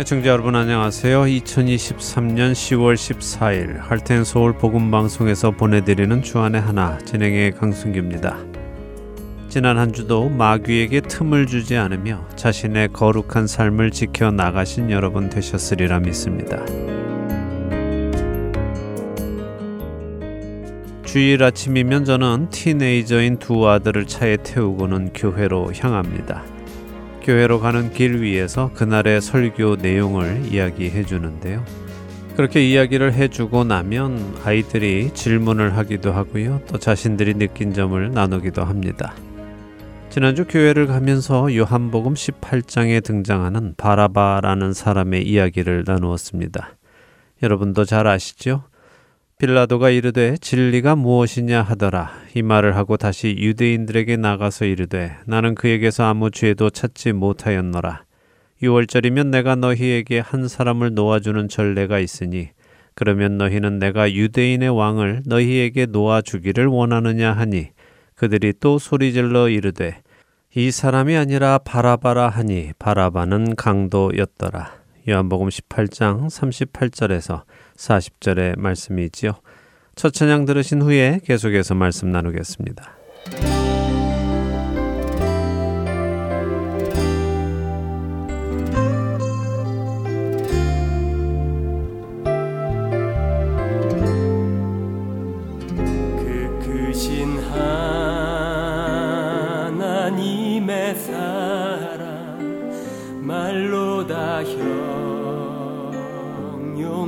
애청자 여러분 안녕하세요. 2023년 10월 14일 할텐 서울 복음 방송에서 보내드리는 주안의 하나 진행의 강순규입니다. 지난 한 주도 마귀에게 틈을 주지 않으며 자신의 거룩한 삶을 지켜 나가신 여러분 되셨으리라 믿습니다. 주일 아침이면 저는 티네이저인 두 아들을 차에 태우고는 교회로 향합니다. 교회로 가는 길 위에서 그날의 설교 내용을 이야기해 주는데요. 그렇게 이야기를 해주고 나면 아이들이 질문을 하기도 하고요. 또 자신들이 느낀 점을 나누기도 합니다. 지난주 교회를 가면서 요한복음 18장에 등장하는 바라바라는 사람의 이야기를 나누었습니다. 여러분도 잘 아시죠? 빌라도가 이르되 진리가 무엇이냐 하더라. 이 말을 하고 다시 유대인들에게 나가서 이르되 나는 그에게서 아무 죄도 찾지 못하였노라. 6월절이면 내가 너희에게 한 사람을 놓아주는 전례가 있으니 그러면 너희는 내가 유대인의 왕을 너희에게 놓아주기를 원하느냐 하니 그들이 또 소리질러 이르되 이 사람이 아니라 바라바라 하니 바라바는 강도였더라. 요한복음 18장 38절에서 40절의 말씀이지요. 첫 찬양 들으신 후에 계속해서 말씀 나누겠습니다.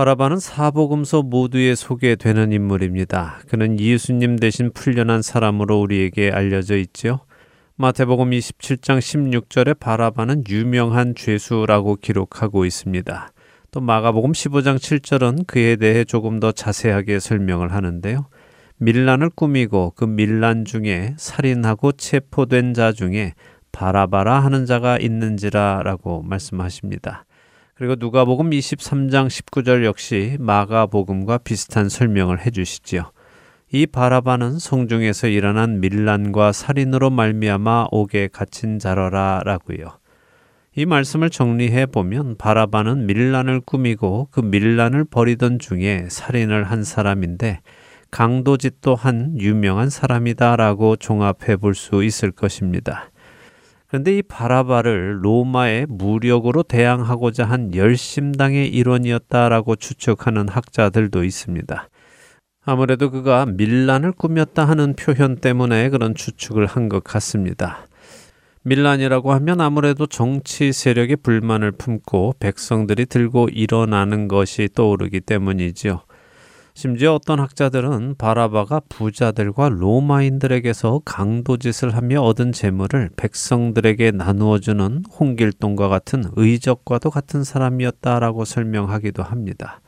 바라바는 사복음서 모두에 소개되는 인물입니다. 그는 예수님 대신 풀려난 사람으로 우리에게 알려져 있지요. 마태복음 27장 16절에 바라바는 유명한 죄수라고 기록하고 있습니다. 또 마가복음 15장 7절은 그에 대해 조금 더 자세하게 설명을 하는데요. 밀란을 꾸미고 그 밀란 중에 살인하고 체포된 자 중에 바라바라 하는 자가 있는지라라고 말씀하십니다. 그리고 누가복음 23장 19절 역시 마가복음과 비슷한 설명을 해 주시지요. 이 바라바는 성중에서 일어난 밀란과 살인으로 말미암아 옥에 갇힌 자러라라고요. 이 말씀을 정리해 보면 바라바는 밀란을 꾸미고 그 밀란을 벌이던 중에 살인을 한 사람인데 강도짓도 한 유명한 사람이다라고 종합해 볼 수 있을 것입니다. 그런데 이 바라바를 로마의 무력으로 대항하고자 한 열심당의 일원이었다라고 추측하는 학자들도 있습니다. 아무래도 그가 밀란을 꾸몄다 하는 표현 때문에 그런 추측을 한 것 같습니다. 밀란이라고 하면 아무래도 정치 세력의 불만을 품고 백성들이 들고 일어나는 것이 떠오르기 때문이지요. 심지어 어떤 학자들은 바라바가 부자들과 로마인들에게서 강도짓을 하며 얻은 재물을 백성들에게 나누어주는 홍길동과 같은 의적과도 같은 사람이었다라고 설명하기도 합니다.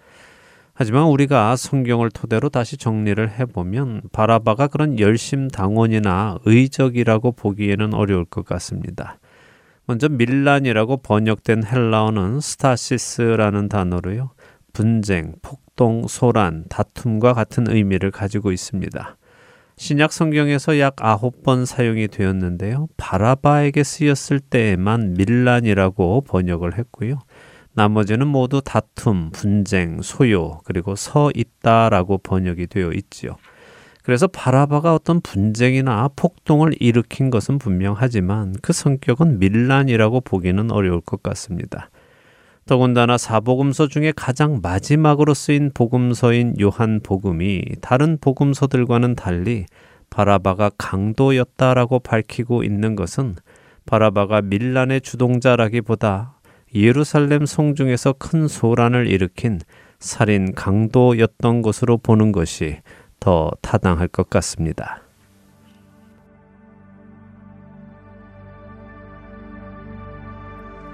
하지만 우리가 성경을 토대로 다시 정리를 해보면 바라바가 그런 열심 당원이나 의적이라고 보기에는 어려울 것 같습니다. 먼저 밀란이라고 번역된 헬라어는 스타시스라는 단어로요. 분쟁, 폭동, 소란, 다툼과 같은 의미를 가지고 있습니다. 신약 성경에서 약 아홉 번 사용이 되었는데요. 바라바에게 쓰였을 때에만 밀란이라고 번역을 했고요. 나머지는 모두 다툼, 분쟁, 소요, 그리고 서 있다라고 번역이 되어 있지요. 그래서 바라바가 어떤 분쟁이나 폭동을 일으킨 것은 분명하지만 그 성격은 밀란이라고 보기는 어려울 것 같습니다. 더군다나 사복음서 중에 가장 마지막으로 쓰인 복음서인 요한 복음이 다른 복음서들과는 달리 바라바가 강도였다라고 밝히고 있는 것은 바라바가 밀란의 주동자라기보다 예루살렘 성중에서 큰 소란을 일으킨 살인 강도였던 것으로 보는 것이 더 타당할 것 같습니다.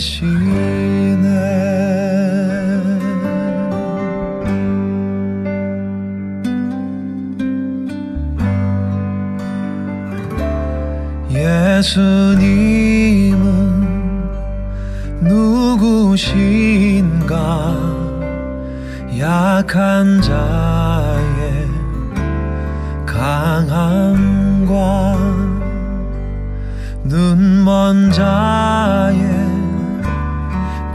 대신에 예수님은 누구신가? 약한 자의 강함과 눈먼 자의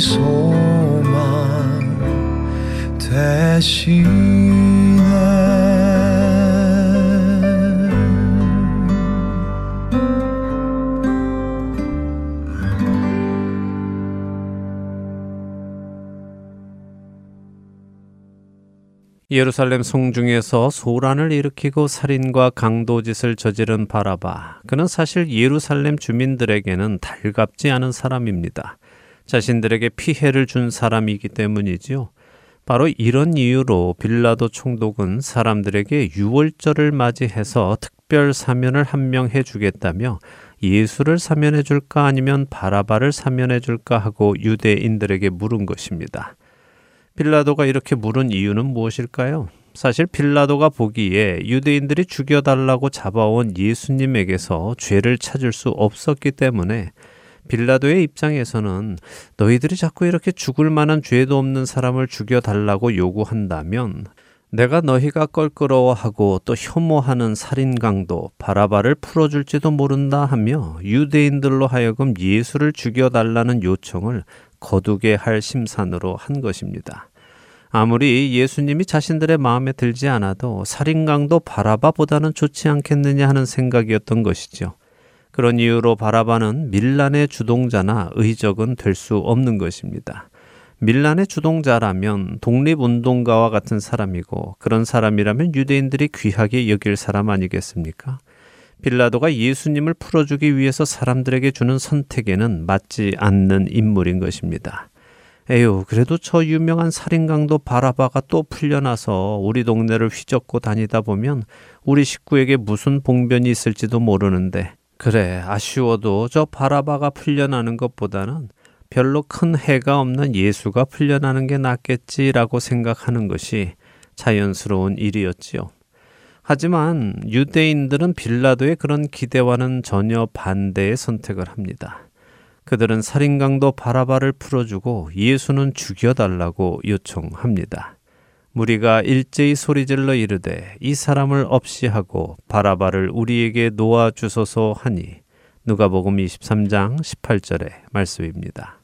소망 대신에 예루살렘 성중에서 소란을 일으키고 살인과 강도짓을 저지른 바라바. 그는 사실 예루살렘 주민들에게는 달갑지 않은 사람입니다. 자신들에게 피해를 준 사람이기 때문이지요. 바로 이런 이유로 빌라도 총독은 사람들에게 유월절을 맞이해서 특별 사면을 한 명 해주겠다며 예수를 사면해 줄까 아니면 바라바를 사면해 줄까 하고 유대인들에게 물은 것입니다. 빌라도가 이렇게 물은 이유는 무엇일까요? 사실 빌라도가 보기에 유대인들이 죽여달라고 잡아온 예수님에게서 죄를 찾을 수 없었기 때문에 빌라도의 입장에서는 너희들이 자꾸 이렇게 죽을 만한 죄도 없는 사람을 죽여달라고 요구한다면 내가 너희가 껄끄러워하고 또 혐오하는 살인강도 바라바를 풀어줄지도 모른다 하며 유대인들로 하여금 예수를 죽여달라는 요청을 거두게 할 심산으로 한 것입니다. 아무리 예수님이 자신들의 마음에 들지 않아도 살인강도 바라바보다는 좋지 않겠느냐 하는 생각이었던 것이죠. 그런 이유로 바라바는 밀란의 주동자나 의적은 될 수 없는 것입니다. 밀란의 주동자라면 독립운동가와 같은 사람이고 그런 사람이라면 유대인들이 귀하게 여길 사람 아니겠습니까? 빌라도가 예수님을 풀어주기 위해서 사람들에게 주는 선택에는 맞지 않는 인물인 것입니다. 에휴, 그래도 저 유명한 살인강도 바라바가 또 풀려나서 우리 동네를 휘젓고 다니다 보면 우리 식구에게 무슨 봉변이 있을지도 모르는데, 그래, 아쉬워도 저 바라바가 풀려나는 것보다는 별로 큰 해가 없는 예수가 풀려나는 게 낫겠지라고 생각하는 것이 자연스러운 일이었지요. 하지만 유대인들은 빌라도의 그런 기대와는 전혀 반대의 선택을 합니다. 그들은 살인강도 바라바를 풀어주고 예수는 죽여달라고 요청합니다. 무리가 일제히 소리질러 이르되 이 사람을 없이 하고 바라바를 우리에게 놓아 주소서 하니 누가복음 23장 18절의 말씀입니다.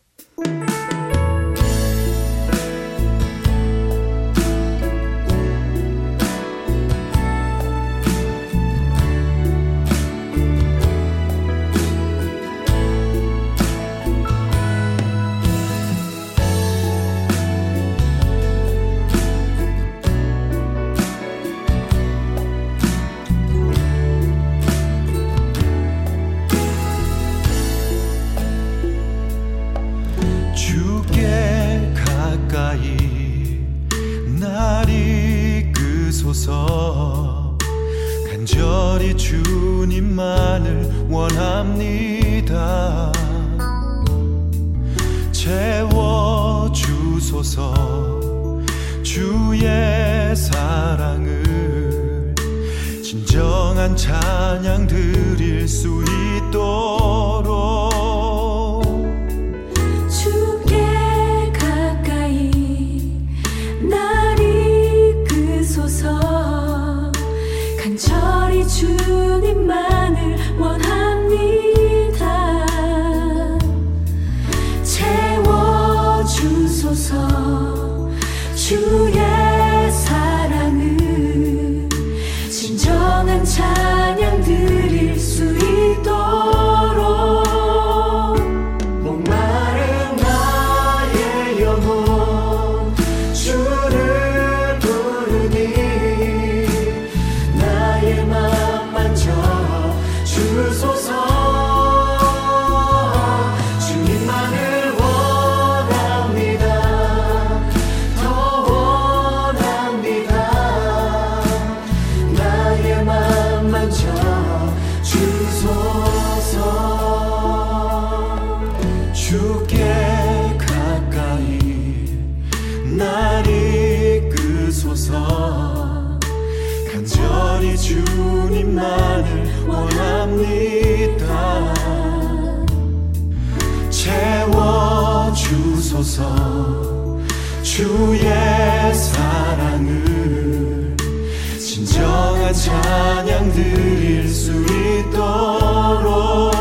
온전히 주님만을 원합니다. 채워주소서. 주의 사랑을 진정한 찬양 드릴 수 있도록.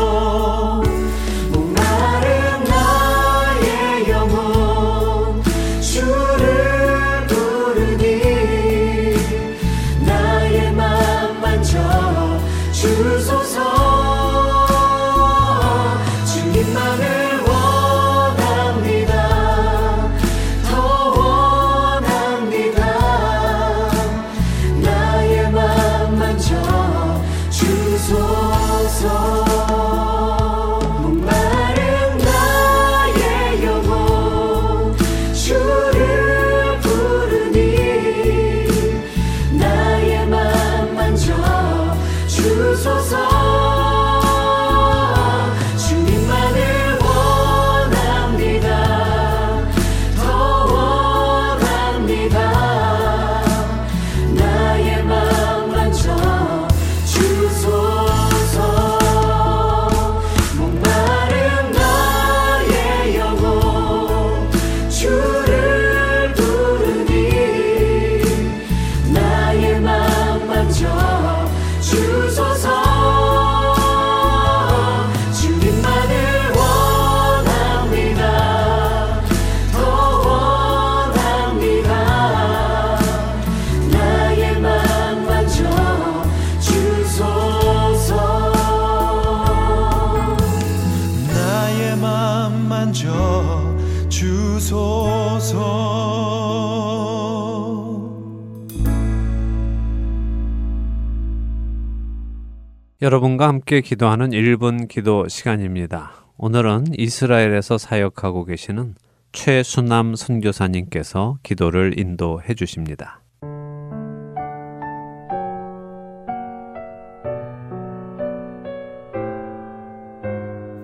여러분과 함께 기도하는 1분 기도 시간입니다. 오늘은 이스라엘에서 사역하고 계시는 최수남 선교사님께서 기도를 인도해 주십니다.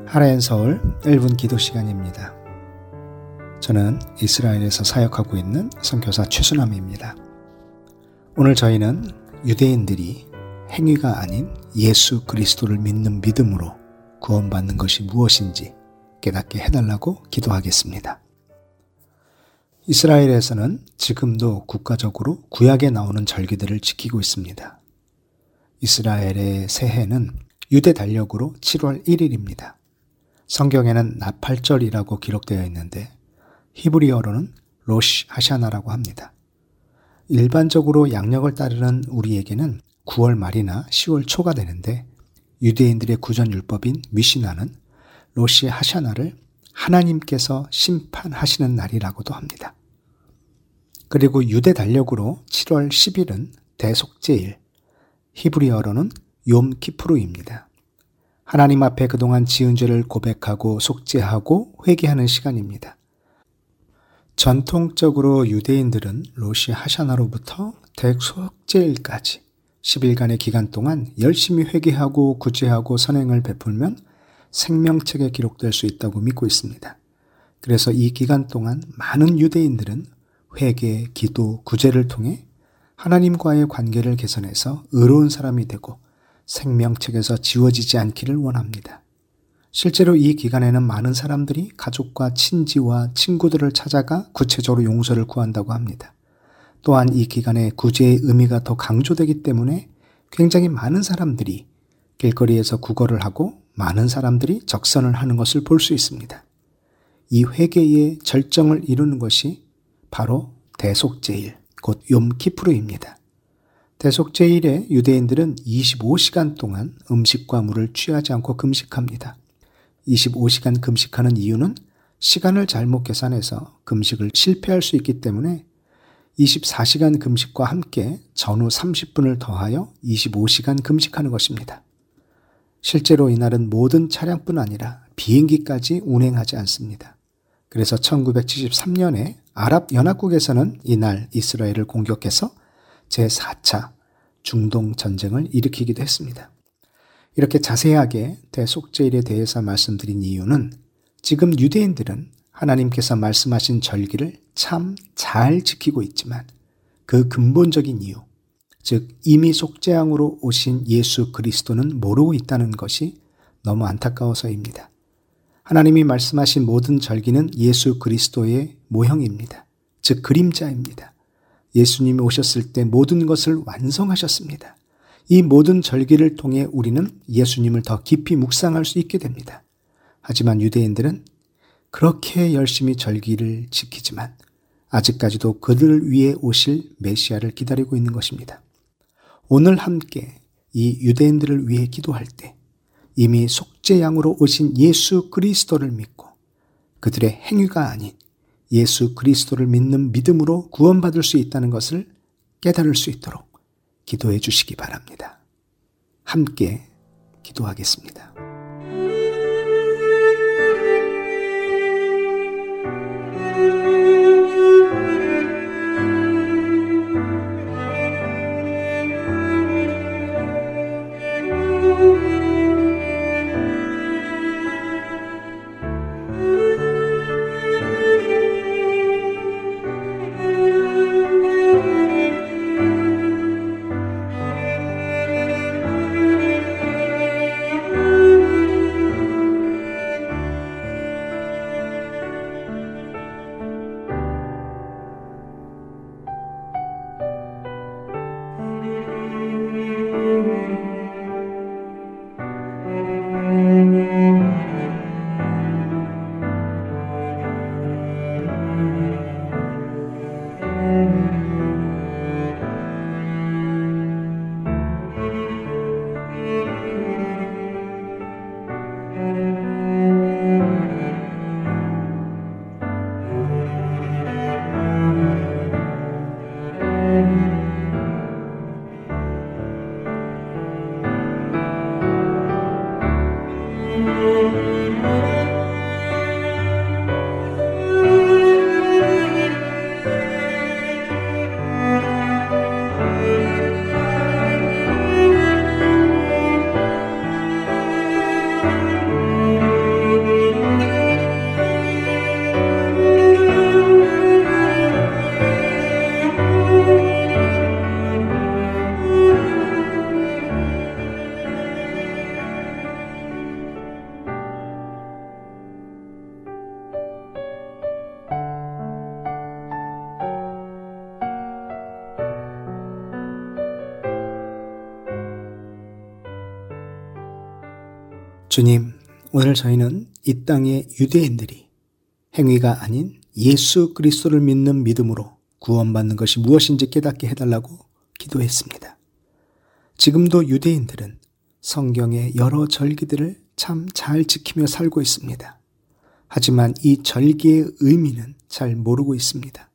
하나엔 서울 1분 기도 시간입니다. 저는 이스라엘에서 사역하고 있는 선교사 최순남입니다. 오늘 저희는 유대인들이 행위가 아닌 예수 그리스도를 믿는 믿음으로 구원받는 것이 무엇인지 깨닫게 해달라고 기도하겠습니다. 이스라엘에서는 지금도 국가적으로 구약에 나오는 절기들을 지키고 있습니다. 이스라엘의 새해는 유대 달력으로 7월 1일입니다. 성경에는 나팔절이라고 기록되어 있는데 히브리어로는 로시 하샤나라고 합니다. 일반적으로 양력을 따르는 우리에게는 9월 말이나 10월 초가 되는데 유대인들의 구전 율법인 미시나는 로시 하샤나를 하나님께서 심판하시는 날이라고도 합니다. 그리고 유대 달력으로 7월 10일은 대속제일, 히브리어로는 욤 키프루입니다. 하나님 앞에 그동안 지은 죄를 고백하고 속죄하고 회개하는 시간입니다. 전통적으로 유대인들은 로시 하샤나로부터 대속제일까지 10일간의 기간 동안 열심히 회개하고 구제하고 선행을 베풀면 생명책에 기록될 수 있다고 믿고 있습니다. 그래서 이 기간 동안 많은 유대인들은 회개, 기도, 구제를 통해 하나님과의 관계를 개선해서 의로운 사람이 되고 생명책에서 지워지지 않기를 원합니다. 실제로 이 기간에는 많은 사람들이 가족과 친지와 친구들을 찾아가 구체적으로 용서를 구한다고 합니다. 또한 이 기간에 구제의 의미가 더 강조되기 때문에 굉장히 많은 사람들이 길거리에서 구걸을 하고 많은 사람들이 적선을 하는 것을 볼 수 있습니다. 이 회개의 절정을 이루는 것이 바로 대속제일, 곧 욤키프르입니다. 대속제일에 유대인들은 25시간 동안 음식과 물을 취하지 않고 금식합니다. 25시간 금식하는 이유는 시간을 잘못 계산해서 금식을 실패할 수 있기 때문에 24시간 금식과 함께 전후 30분을 더하여 25시간 금식하는 것입니다. 실제로 이날은 모든 차량뿐 아니라 비행기까지 운행하지 않습니다. 그래서 1973년에 아랍 연합국에서는 이날 이스라엘을 공격해서 제4차 중동 전쟁을 일으키기도 했습니다. 이렇게 자세하게 대속제일에 대해서 말씀드린 이유는 지금 유대인들은 하나님께서 말씀하신 절기를 참 잘 지키고 있지만 그 근본적인 이유, 즉 이미 속죄양으로 오신 예수 그리스도는 모르고 있다는 것이 너무 안타까워서입니다. 하나님이 말씀하신 모든 절기는 예수 그리스도의 모형입니다. 즉 그림자입니다. 예수님이 오셨을 때 모든 것을 완성하셨습니다. 이 모든 절기를 통해 우리는 예수님을 더 깊이 묵상할 수 있게 됩니다. 하지만 유대인들은 그렇게 열심히 절기를 지키지만 아직까지도 그들을 위해 오실 메시아를 기다리고 있는 것입니다. 오늘 함께 이 유대인들을 위해 기도할 때 이미 속죄양으로 오신 예수 그리스도를 믿고 그들의 행위가 아닌 예수 그리스도를 믿는 믿음으로 구원받을 수 있다는 것을 깨달을 수 있도록 기도해 주시기 바랍니다. 함께 기도하겠습니다. 주님, 오늘 저희는 이 땅의 유대인들이 행위가 아닌 예수 그리스도를 믿는 믿음으로 구원받는 것이 무엇인지 깨닫게 해달라고 기도했습니다. 지금도 유대인들은 성경의 여러 절기들을 참 잘 지키며 살고 있습니다. 하지만 이 절기의 의미는 잘 모르고 있습니다.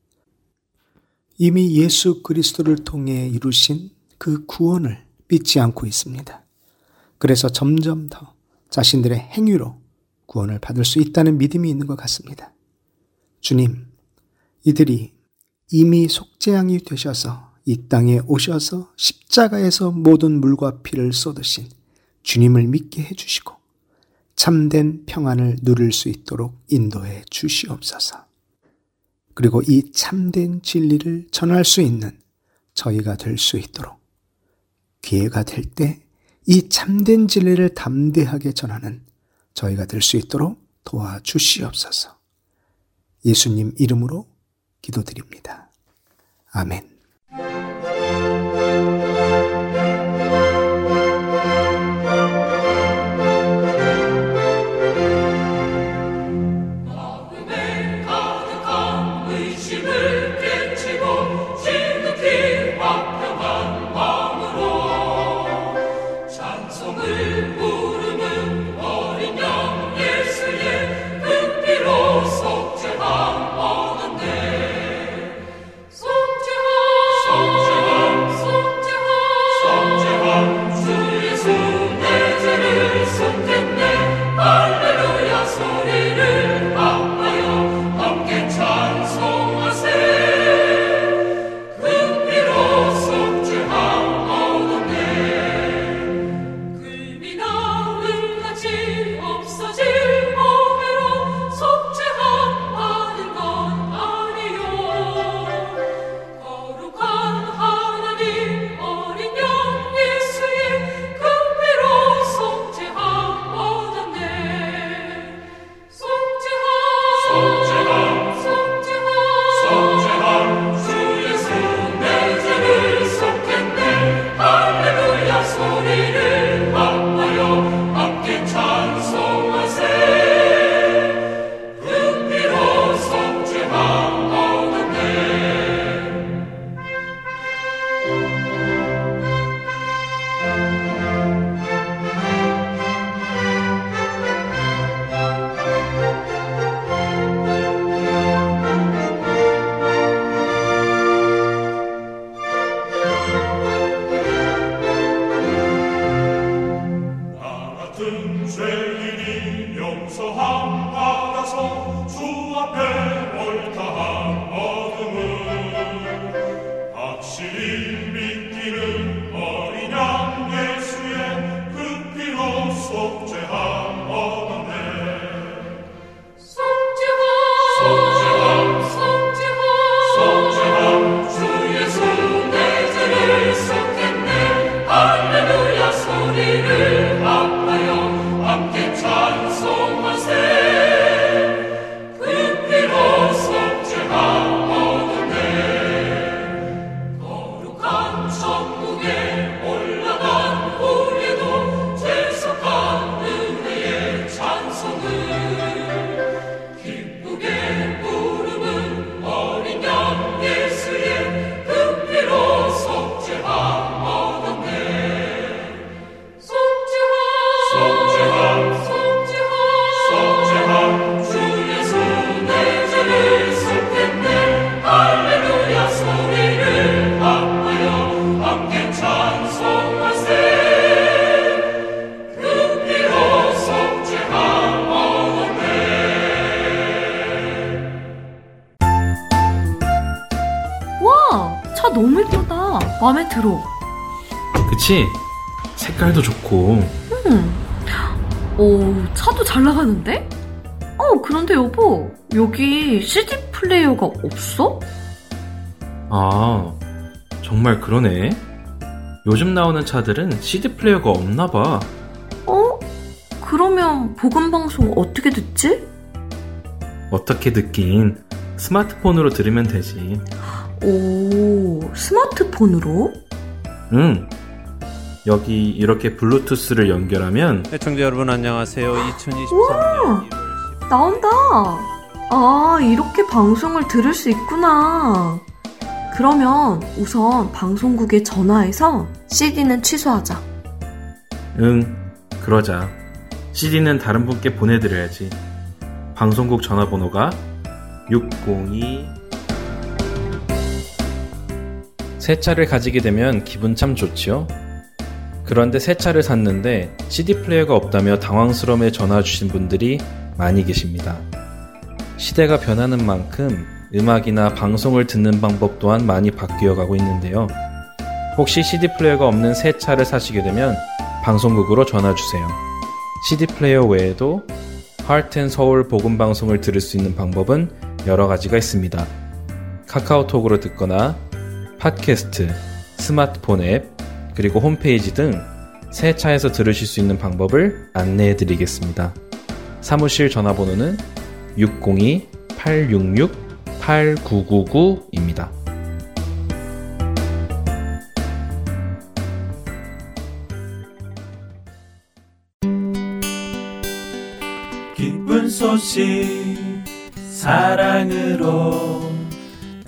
이미 예수 그리스도를 통해 이루신 그 구원을 믿지 않고 있습니다. 그래서 점점 더 자신들의 행위로 구원을 받을 수 있다는 믿음이 있는 것 같습니다. 주님, 이들이 이미 속죄양이 되셔서 이 땅에 오셔서 십자가에서 모든 물과 피를 쏟으신 주님을 믿게 해주시고 참된 평안을 누릴 수 있도록 인도해 주시옵소서. 그리고 이 참된 진리를 전할 수 있는 저희가 될 수 있도록 기회가 될 때 이 참된 진리를 담대하게 전하는 저희가 될 수 있도록 도와주시옵소서. 예수님 이름으로 기도드립니다. 아멘. 너무 예쁘다. 마음에 들어. 그치? 색깔도 좋고 음. 오, 차도 잘 나가는데? 어, 그런데 여보, 여기 CD 플레이어가 없어? 아 정말 그러네 요즘 나오는 차들은 CD 플레이어가 없나 봐 어? 그러면 복음 방송 어떻게 듣지? 어떻게 듣긴 스마트폰으로 들으면 되지 오, 스마트폰으로? 응 여기 이렇게 블루투스를 연결하면 애청자 여러분 안녕하세요. 2023년 1월 10일 나온다. 아, 이렇게 방송을 들을 수 있구나. 그러면 우선 방송국에 전화해서 CD는 취소하자. 응 그러자 CD는 다른 분께 보내드려야지 방송국 전화번호가 602 새 차를 가지게 되면 기분 참 좋지요? 그런데 새 차를 샀는데 CD 플레이어가 없다며 당황스러움에 전화 주신 분들이 많이 계십니다. 시대가 변하는 만큼 음악이나 방송을 듣는 방법 또한 많이 바뀌어 가고 있는데요. 혹시 CD 플레이어가 없는 새 차를 사시게 되면 방송국으로 전화 주세요. CD 플레이어 외에도 하트앤 서울 복음 방송을 들을 수 있는 방법은 여러 가지가 있습니다. 카카오톡으로 듣거나 팟캐스트, 스마트폰 앱, 그리고 홈페이지 등 새 차에서 들으실 수 있는 방법을 안내해 드리겠습니다. 사무실 전화번호는 602-866-8999입니다. 기쁜 소식 사랑으로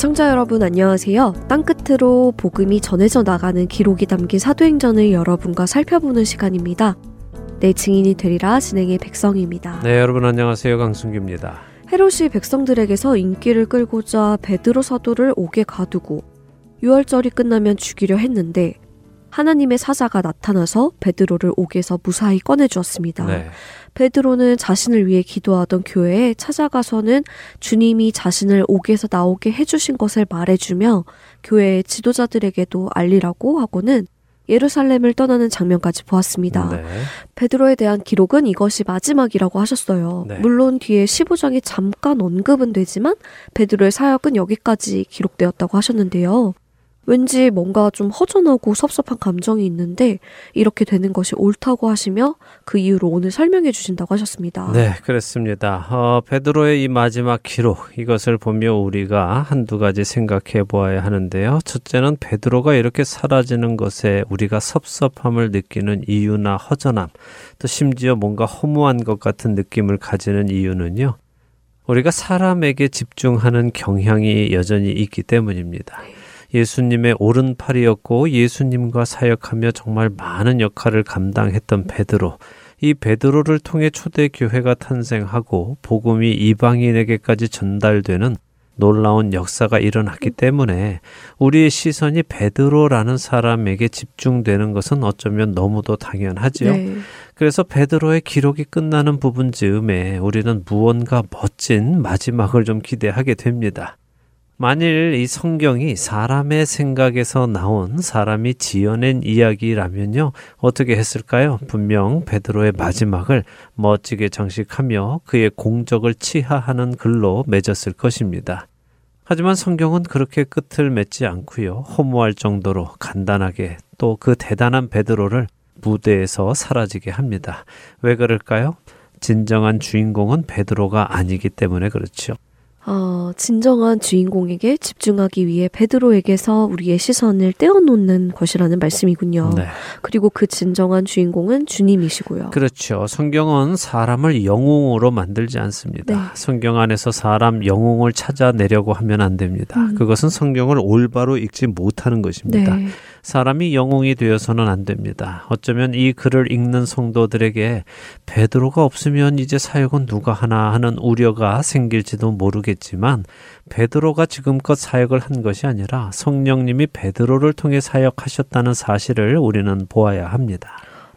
애청자 여러분 안녕하세요. 땅끝으로 복음이 전해져 나가는 기록이 담긴 사도행전을 여러분과 살펴보는 시간입니다. 내 증인이 되리라 진행의 백성입니다. 네, 여러분 안녕하세요. 강승규입니다. 헤롯이 백성들에게서 인기를 끌고자 베드로 사도를 옥에 가두고 유월절이 끝나면 죽이려 했는데 하나님의 사자가 나타나서 베드로를 옥에서 무사히 꺼내 주었습니다. 네. 베드로는 자신을 위해 기도하던 교회에 찾아가서는 주님이 자신을 옥에서 나오게 해주신 것을 말해주며 교회의 지도자들에게도 알리라고 하고는 예루살렘을 떠나는 장면까지 보았습니다. 네. 베드로에 대한 기록은 이것이 마지막이라고 하셨어요. 네. 물론 뒤에 15장에 잠깐 언급은 되지만 베드로의 사역은 여기까지 기록되었다고 하셨는데요. 왠지 뭔가 좀 허전하고 섭섭한 감정이 있는데 이렇게 되는 것이 옳다고 하시며 그 이유를 오늘 설명해 주신다고 하셨습니다. 네, 그렇습니다. 어, 베드로의 이 마지막 기록 이것을 보며 우리가 한두 가지 생각해 보아야 하는데요. 첫째는 베드로가 이렇게 사라지는 것에 우리가 섭섭함을 느끼는 이유나 허전함, 또 심지어 뭔가 허무한 것 같은 느낌을 가지는 이유는요. 우리가 사람에게 집중하는 경향이 여전히 있기 때문입니다. 예수님의 오른팔이었고 예수님과 사역하며 정말 많은 역할을 감당했던 베드로. 이 베드로를 통해 초대 교회가 탄생하고 복음이 이방인에게까지 전달되는 놀라운 역사가 일어났기 때문에 우리의 시선이 베드로라는 사람에게 집중되는 것은 어쩌면 너무도 당연하지요. 네. 그래서 베드로의 기록이 끝나는 부분 즈음에 우리는 무언가 멋진 마지막을 좀 기대하게 됩니다. 만일 이 성경이 사람의 생각에서 나온 사람이 지어낸 이야기라면요, 어떻게 했을까요? 분명 베드로의 마지막을 멋지게 장식하며 그의 공적을 치하하는 글로 맺었을 것입니다. 하지만 성경은 그렇게 끝을 맺지 않고요, 허무할 정도로 간단하게 또 그 대단한 베드로를 무대에서 사라지게 합니다. 왜 그럴까요? 진정한 주인공은 베드로가 아니기 때문에 그렇죠. 어, 진정한 주인공에게 집중하기 위해 베드로에게서 우리의 시선을 떼어놓는 것이라는 말씀이군요. 네. 그리고 그 진정한 주인공은 주님이시고요. 그렇죠. 성경은 사람을 영웅으로 만들지 않습니다. 네. 성경 안에서 사람 영웅을 찾아내려고 하면 안 됩니다. 음. 그것은 성경을 올바로 읽지 못하는 것입니다. 네. 사람이 영웅이 되어서는 안 됩니다. 어쩌면 이 글을 읽는 성도들에게 베드로가 없으면 이제 사역은 누가 하나 하는 우려가 생길지도 모르겠지만 베드로가 지금껏 사역을 한 것이 아니라 성령님이 베드로를 통해 사역하셨다는 사실을 우리는 보아야 합니다.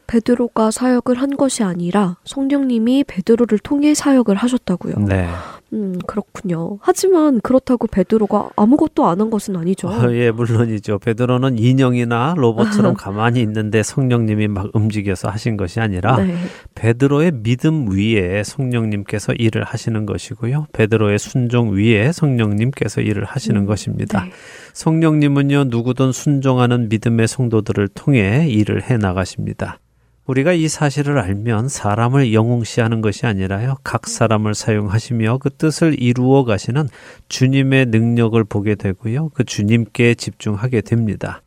베드로가 사역을 한 것이 아니라 성령님이 베드로를 통해 사역을 하셨다고요. 네. 음, 그렇군요. 하지만 그렇다고 베드로가 아무것도 안 한 것은 아니죠. 어, 예, 물론이죠. 베드로는 인형이나 로봇처럼 가만히 있는데 성령님이 막 움직여서 하신 것이 아니라 네. 베드로의 믿음 위에 성령님께서 일을 하시는 것이고요. 베드로의 순종 위에 성령님께서 일을 하시는 음, 것입니다. 네. 성령님은요, 누구든 순종하는 믿음의 성도들을 통해 일을 해 나가십니다. 우리가 이 사실을 알면 사람을 영웅시하는 것이 아니라요, 각 사람을 사용하시며 그 뜻을 이루어 가시는 주님의 능력을 보게 되고요, 그 주님께 집중하게 됩니다.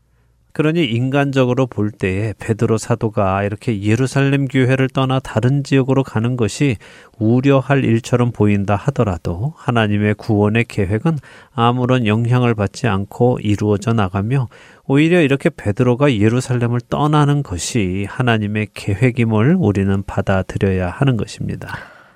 그러니 인간적으로 볼 때에 베드로 사도가 이렇게 예루살렘 교회를 떠나 다른 지역으로 가는 것이 우려할 일처럼 보인다 하더라도 하나님의 구원의 계획은 아무런 영향을 받지 않고 이루어져 나가며 오히려 이렇게 베드로가 예루살렘을 떠나는 것이 하나님의 계획임을 우리는 받아들여야 하는 것입니다.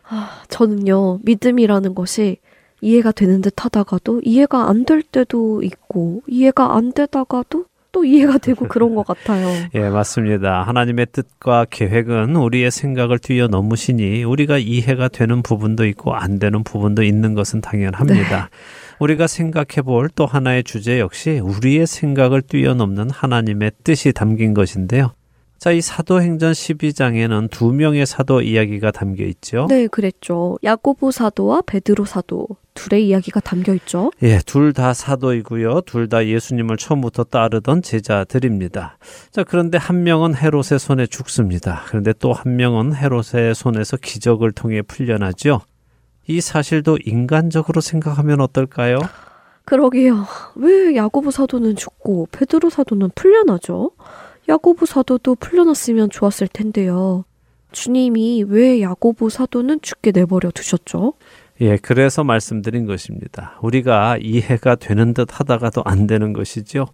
아, 저는요, 믿음이라는 것이 이해가 되는 듯 하다가도 이해가 안 될 때도 있고, 이해가 안 되다가도 또 이해가 되고 그런 것 같아요. 예, 맞습니다. 하나님의 뜻과 계획은 우리의 생각을 뛰어넘으시니 우리가 이해가 되는 부분도 있고 안 되는 부분도 있는 것은 당연합니다. 우리가 생각해 볼 또 하나의 주제 역시 우리의 생각을 뛰어넘는 하나님의 뜻이 담긴 것인데요. 자, 이 사도행전 12장에는 두 명의 사도 이야기가 담겨 있죠. 네, 그랬죠. 야고보 사도와 베드로 사도 둘의 이야기가 담겨 있죠. 예, 둘 다 사도이고요. 둘 다 예수님을 처음부터 따르던 제자들입니다. 자, 그런데 한 명은 헤롯의 손에 죽습니다. 그런데 또 한 명은 헤롯의 손에서 기적을 통해 풀려나죠. 이 사실도 인간적으로 생각하면 어떨까요? 그러게요. 왜 야고보 사도는 죽고 베드로 사도는 풀려나죠? 야고보 사도도 풀려났으면 좋았을 텐데요. 주님이 왜 야고보 사도는 죽게 내버려 두셨죠? 예, 그래서 말씀드린 것입니다. 우리가 이해가 되는 듯 하다가도 안 되는 것이죠.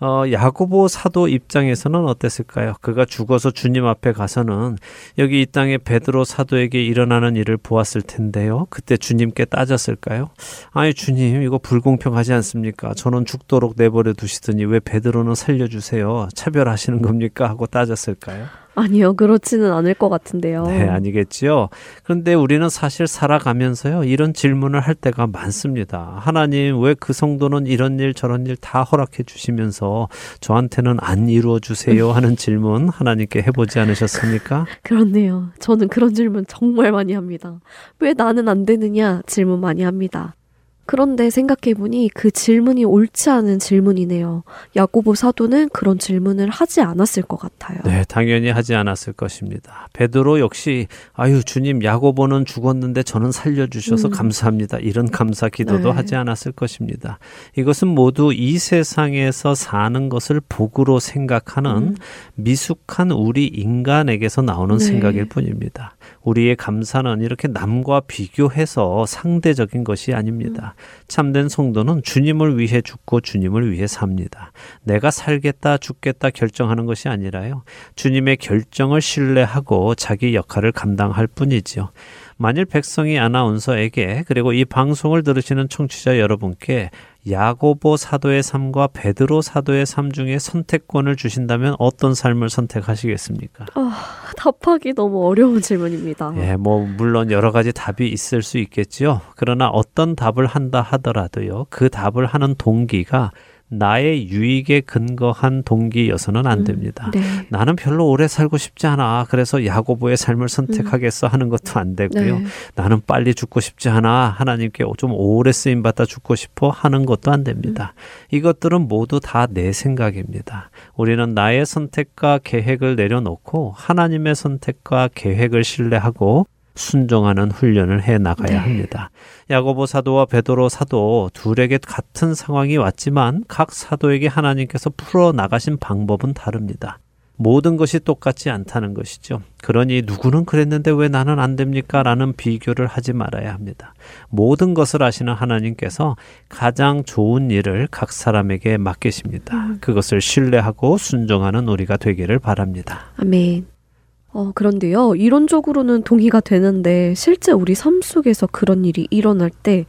어, 야고보 사도 입장에서는 어땠을까요? 그가 죽어서 주님 앞에 가서는 여기 이 땅에 베드로 사도에게 일어나는 일을 보았을 텐데요. 그때 주님께 따졌을까요? 아니 주님 이거 불공평하지 않습니까? 저는 죽도록 내버려 두시더니 왜 베드로는 살려주세요? 차별하시는 겁니까? 하고 따졌을까요? 아니요, 그렇지는 않을 것 같은데요. 네, 아니겠지요. 그런데 우리는 사실 살아가면서요, 이런 질문을 할 때가 많습니다. 하나님, 왜 그 성도는 이런 일, 저런 일 다 허락해 주시면서 저한테는 안 이루어 주세요? 하는 질문 하나님께 해보지 않으셨습니까? 그렇네요. 저는 그런 질문 정말 많이 합니다. 왜 나는 안 되느냐 질문 많이 합니다. 그런데 생각해보니 그 질문이 옳지 않은 질문이네요. 야고보 사도는 그런 질문을 하지 않았을 것 같아요. 네, 당연히 하지 않았을 것입니다. 베드로 역시 아유 주님 야고보는 죽었는데 저는 살려주셔서 음. 감사합니다. 이런 감사 기도도 네. 하지 않았을 것입니다. 이것은 모두 이 세상에서 사는 것을 복으로 생각하는 음. 미숙한 우리 인간에게서 나오는 네. 생각일 뿐입니다. 우리의 감사는 이렇게 남과 비교해서 상대적인 것이 아닙니다. 참된 성도는 주님을 위해 죽고 주님을 위해 삽니다. 내가 살겠다 죽겠다 결정하는 것이 아니라요. 주님의 결정을 신뢰하고 자기 역할을 감당할 뿐이지요. 만일 백성이 아나운서에게 그리고 이 방송을 들으시는 청취자 여러분께 야고보 사도의 삶과 베드로 사도의 삶 중에 선택권을 주신다면 어떤 삶을 선택하시겠습니까? 아, 답하기 너무 어려운 질문입니다. 예, 뭐 물론 여러 가지 답이 있을 수 있겠지요. 그러나 어떤 답을 한다 하더라도요. 그 답을 하는 동기가 나의 유익에 근거한 동기여서는 안 됩니다. 네. 나는 별로 오래 살고 싶지 않아. 그래서 야고보의 삶을 선택하겠어 하는 것도 안 되고요. 네. 나는 빨리 죽고 싶지 않아. 하나님께 좀 오래 쓰임 받아 죽고 싶어 하는 것도 안 됩니다. 이것들은 모두 다 내 생각입니다. 우리는 나의 선택과 계획을 내려놓고 하나님의 선택과 계획을 신뢰하고 순종하는 훈련을 해 나가야 네. 합니다. 야고보 사도와 베드로 사도 둘에게 같은 상황이 왔지만 각 사도에게 하나님께서 풀어 나가신 방법은 다릅니다. 모든 것이 똑같지 않다는 것이죠. 그러니 누구는 그랬는데 왜 나는 안 됩니까? 라는 비교를 하지 말아야 합니다. 모든 것을 아시는 하나님께서 가장 좋은 일을 각 사람에게 맡기십니다. 그것을 신뢰하고 순종하는 우리가 되기를 바랍니다. 아멘. 어, 그런데요, 이론적으로는 동의가 되는데, 실제 우리 삶 속에서 그런 일이 일어날 때,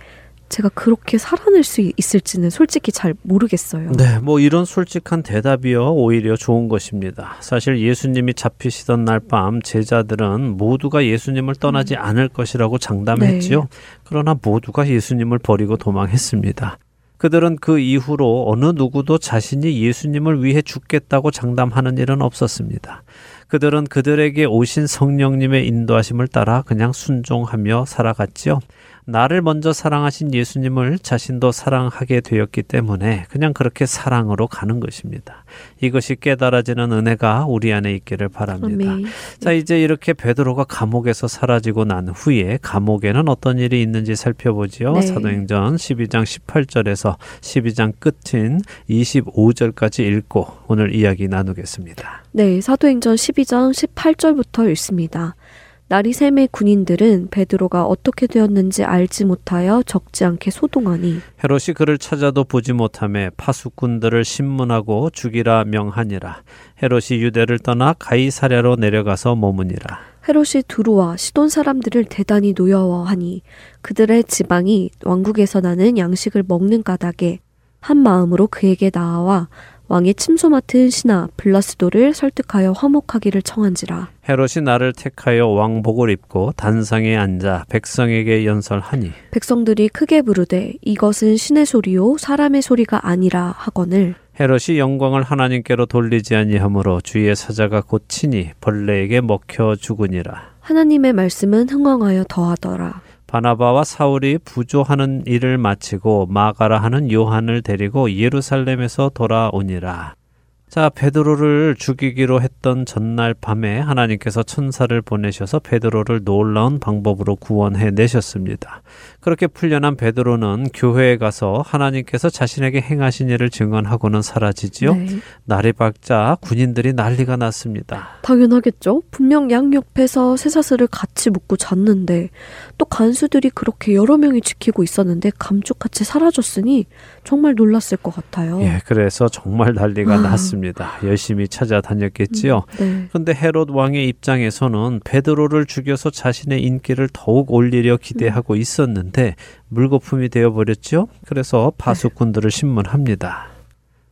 제가 그렇게 살아낼 수 있을지는 솔직히 잘 모르겠어요. 네, 뭐 이런 솔직한 대답이요 오히려 좋은 것입니다. 사실 예수님이 잡히시던 날 밤 제자들은 모두가 예수님을 떠나지 않을 것이라고 장담했지요. 그러나 모두가 예수님을 버리고 도망했습니다. 그들은 그 이후로 어느 누구도 자신이 예수님을 위해 죽겠다고 장담하는 일은 없었습니다. 그들은 그들에게 오신 성령님의 인도하심을 따라 그냥 순종하며 살아갔지요. 나를 먼저 사랑하신 예수님을 자신도 사랑하게 되었기 때문에 그냥 그렇게 사랑으로 가는 것입니다. 이것이 깨달아지는 은혜가 우리 안에 있기를 바랍니다. 아멘. 자, 이제 이렇게 베드로가 감옥에서 사라지고 난 후에 감옥에는 어떤 일이 있는지 살펴보지요. 네. 사도행전 12장 18절에서 12장 끝인 25절까지 읽고 오늘 이야기 나누겠습니다. 네, 사도행전 12장 18절부터 읽습니다. 날이 샘의 군인들은 베드로가 어떻게 되었는지 알지 못하여 적지 않게 소동하니 헤롯이 그를 찾아도 보지 못함에 파수꾼들을 신문하고 죽이라 명하니라. 헤롯이 유대를 떠나 가이사랴로 내려가서 머무니라. 헤롯이 두루와 시돈 사람들을 대단히 노여워하니 그들의 지방이 왕국에서 나는 양식을 먹는 까닭에 한 마음으로 그에게 나아와 왕의 침소 맡은 신하 블라스도를 설득하여 화목하기를 청한지라. 헤롯이 나를 택하여 왕복을 입고 단상에 앉아 백성에게 연설하니 백성들이 크게 부르되 이것은 신의 소리요 사람의 소리가 아니라 하거늘 헤롯이 영광을 하나님께로 돌리지 아니하므로 주의 사자가 곧 친히 벌레에게 먹혀 죽으니라. 하나님의 말씀은 흥왕하여 더하더라. 바나바와 사울이 부조하는 일을 마치고 마가라 하는 요한을 데리고 예루살렘에서 돌아오니라. 자, 베드로를 죽이기로 했던 전날 밤에 하나님께서 천사를 보내셔서 베드로를 놀라운 방법으로 구원해 내셨습니다. 그렇게 풀려난 베드로는 교회에 가서 하나님께서 자신에게 행하신 일을 증언하고는 사라지지요. 네. 날이 밝자 군인들이 난리가 났습니다. 당연하겠죠. 분명 양 옆에서 쇠사슬을 같이 묶고 잤는데 또 간수들이 그렇게 여러 명이 지키고 있었는데 감쪽같이 사라졌으니 정말 놀랐을 것 같아요. 예, 그래서 정말 난리가 아. 났습니다. 열심히 찾아 다녔겠지요. 네. 근데 헤롯 왕의 입장에서는 베드로를 죽여서 자신의 인기를 더욱 올리려 기대하고 있었는데 물거품이 되어 버렸죠. 그래서 파수꾼들을 신문합니다.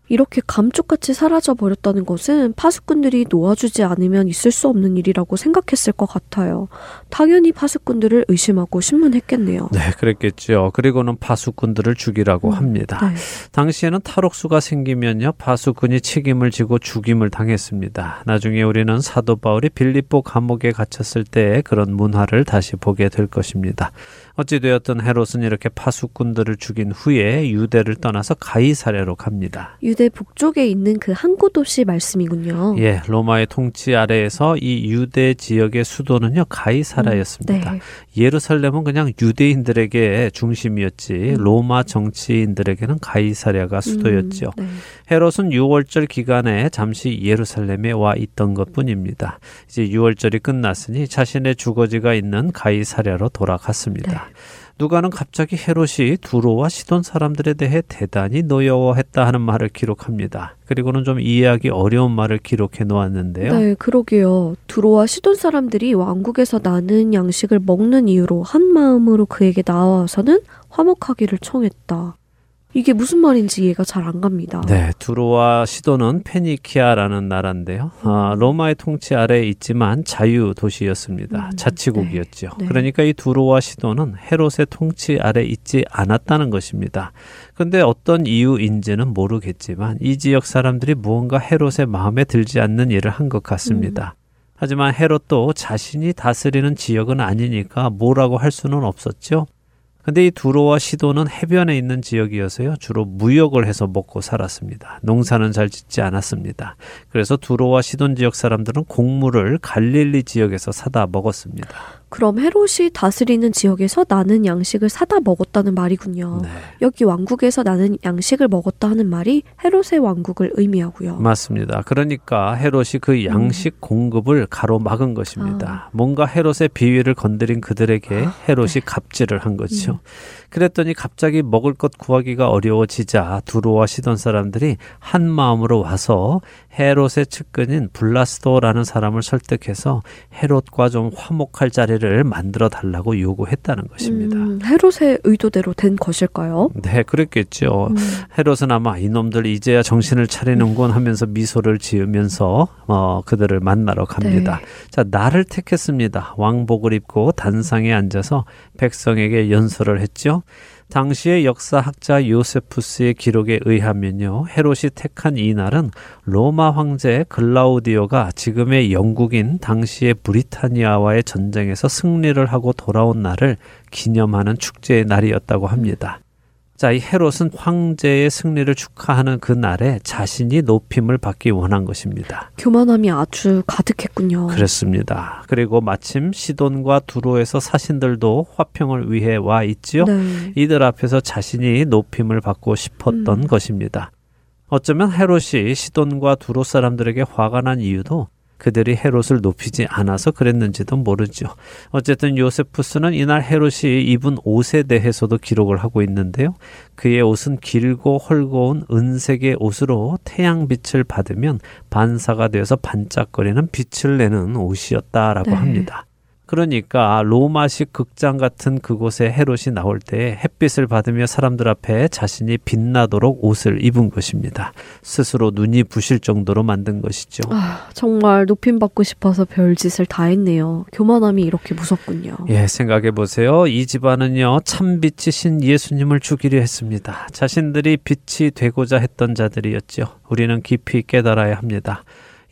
이렇게 감쪽같이 사라져 버렸다는 것은 파수꾼들이 놓아주지 않으면 있을 수 없는 일이라고 생각했을 것 같아요. 당연히 파수꾼들을 의심하고 신문했겠네요. 네, 그랬겠죠. 그리고는 파수꾼들을 죽이라고 합니다. 네. 당시에는 탈옥수가 생기면요 파수꾼이 책임을 지고 죽임을 당했습니다. 나중에 우리는 사도 바울이 빌립보 감옥에 갇혔을 때 그런 문화를 다시 보게 될 것입니다. 어찌되었든 헤롯은 이렇게 파수꾼들을 죽인 후에 유대를 떠나서 가이사랴로 갑니다. 유대 북쪽에 있는 그 항구 도시 말씀이군요. 예, 로마의 통치 아래에서 이 유대 지역의 수도는요 가이사라였습니다. 네. 예루살렘은 그냥 유대인들에게 중심이었지 음. 로마 정치인들에게는 가이사랴가 수도였죠. 음, 네. 헤롯은 6월절 기간에 잠시 예루살렘에 와 있던 것뿐입니다. 이제 6월절이 끝났으니 자신의 주거지가 있는 가이사랴로 돌아갔습니다. 누가는 갑자기 헤롯이 두로와 시돈 사람들에 대해 대단히 노여워했다 하는 말을 기록합니다. 그리고는 좀 이해하기 어려운 말을 기록해 놓았는데요. 네, 그러게요. 두로와 시돈 사람들이 왕국에서 나는 양식을 먹는 이유로 한 마음으로 그에게 나와서는 화목하기를 청했다. 이게 무슨 말인지 이해가 잘 안 갑니다. 네, 두로와 시도는 페니키아라는 나라인데요. 아, 로마의 통치 아래에 있지만 자유 도시였습니다. 음, 자치국이었죠. 네, 네. 그러니까 이 두로와 시도는 헤롯의 통치 아래 있지 않았다는 것입니다. 근데 어떤 이유인지는 모르겠지만 이 지역 사람들이 무언가 헤롯의 마음에 들지 않는 일을 한 것 같습니다. 하지만 헤롯도 자신이 다스리는 지역은 아니니까 뭐라고 할 수는 없었죠. 근데 이 두로와 시도는 해변에 있는 지역이어서요. 주로 무역을 해서 먹고 살았습니다. 농사는 잘 짓지 않았습니다. 그래서 두로와 시돈 지역 사람들은 곡물을 갈릴리 지역에서 사다 먹었습니다. 그럼 헤롯이 다스리는 지역에서 나는 양식을 사다 먹었다는 말이군요. 네. 여기 왕국에서 나는 양식을 먹었다 하는 말이 헤롯의 왕국을 의미하고요. 맞습니다. 그러니까 헤롯이 그 양식 공급을 가로막은 것입니다. 뭔가 헤롯의 비위를 건드린 그들에게 헤롯이 갑질을 한 거죠. 그랬더니 갑자기 먹을 것 구하기가 어려워지자 두로와 시던 사람들이 한 마음으로 와서 헤롯의 측근인 블라스도라는 사람을 설득해서 헤롯과 좀 화목할 자리를 만들어 달라고 요구했다는 것입니다. 음, 헤롯의 의도대로 된 것일까요? 네, 그랬겠죠. 음. 헤롯은 아마 이놈들 이제야 정신을 차리는군 하면서 미소를 지으면서 어, 그들을 만나러 갑니다. 네. 자, 나를 택했습니다. 왕복을 입고 단상에 앉아서 백성에게 연설을 했죠. 당시의 역사학자 요세푸스의 기록에 의하면요. 헤롯이 택한 이 날은 로마 황제 글라우디오가 지금의 영국인 당시의 브리타니아와의 전쟁에서 승리를 하고 돌아온 날을 기념하는 축제의 날이었다고 합니다. 자, 이 헤롯은 황제의 승리를 축하하는 그 날에 자신이 높임을 받기 원한 것입니다. 교만함이 아주 가득했군요. 그렇습니다. 그리고 마침 시돈과 두로에서 사신들도 화평을 위해 와 있지요. 네. 이들 앞에서 자신이 높임을 받고 싶었던 음. 것입니다. 어쩌면 헤롯이 시돈과 두로 사람들에게 화가 난 이유도 그들이 헤롯을 높이지 않아서 그랬는지도 모르죠. 어쨌든 요세푸스는 이날 헤롯이 입은 옷에 대해서도 기록을 하고 있는데요. 그의 옷은 길고 헐거운 은색의 옷으로 태양빛을 받으면 반사가 되어서 반짝거리는 빛을 내는 옷이었다라고 네. 합니다. 그러니까 로마식 극장 같은 그곳에 헤롯이 나올 때 햇빛을 받으며 사람들 앞에 자신이 빛나도록 옷을 입은 것입니다. 스스로 눈이 부실 정도로 만든 것이죠. 아, 정말 높임 받고 싶어서 별짓을 다 했네요. 교만함이 이렇게 무섭군요. 예, 생각해 보세요. 이 집안은요, 참 빛이신 예수님을 죽이려 했습니다. 자신들이 빛이 되고자 했던 자들이었죠. 우리는 깊이 깨달아야 합니다.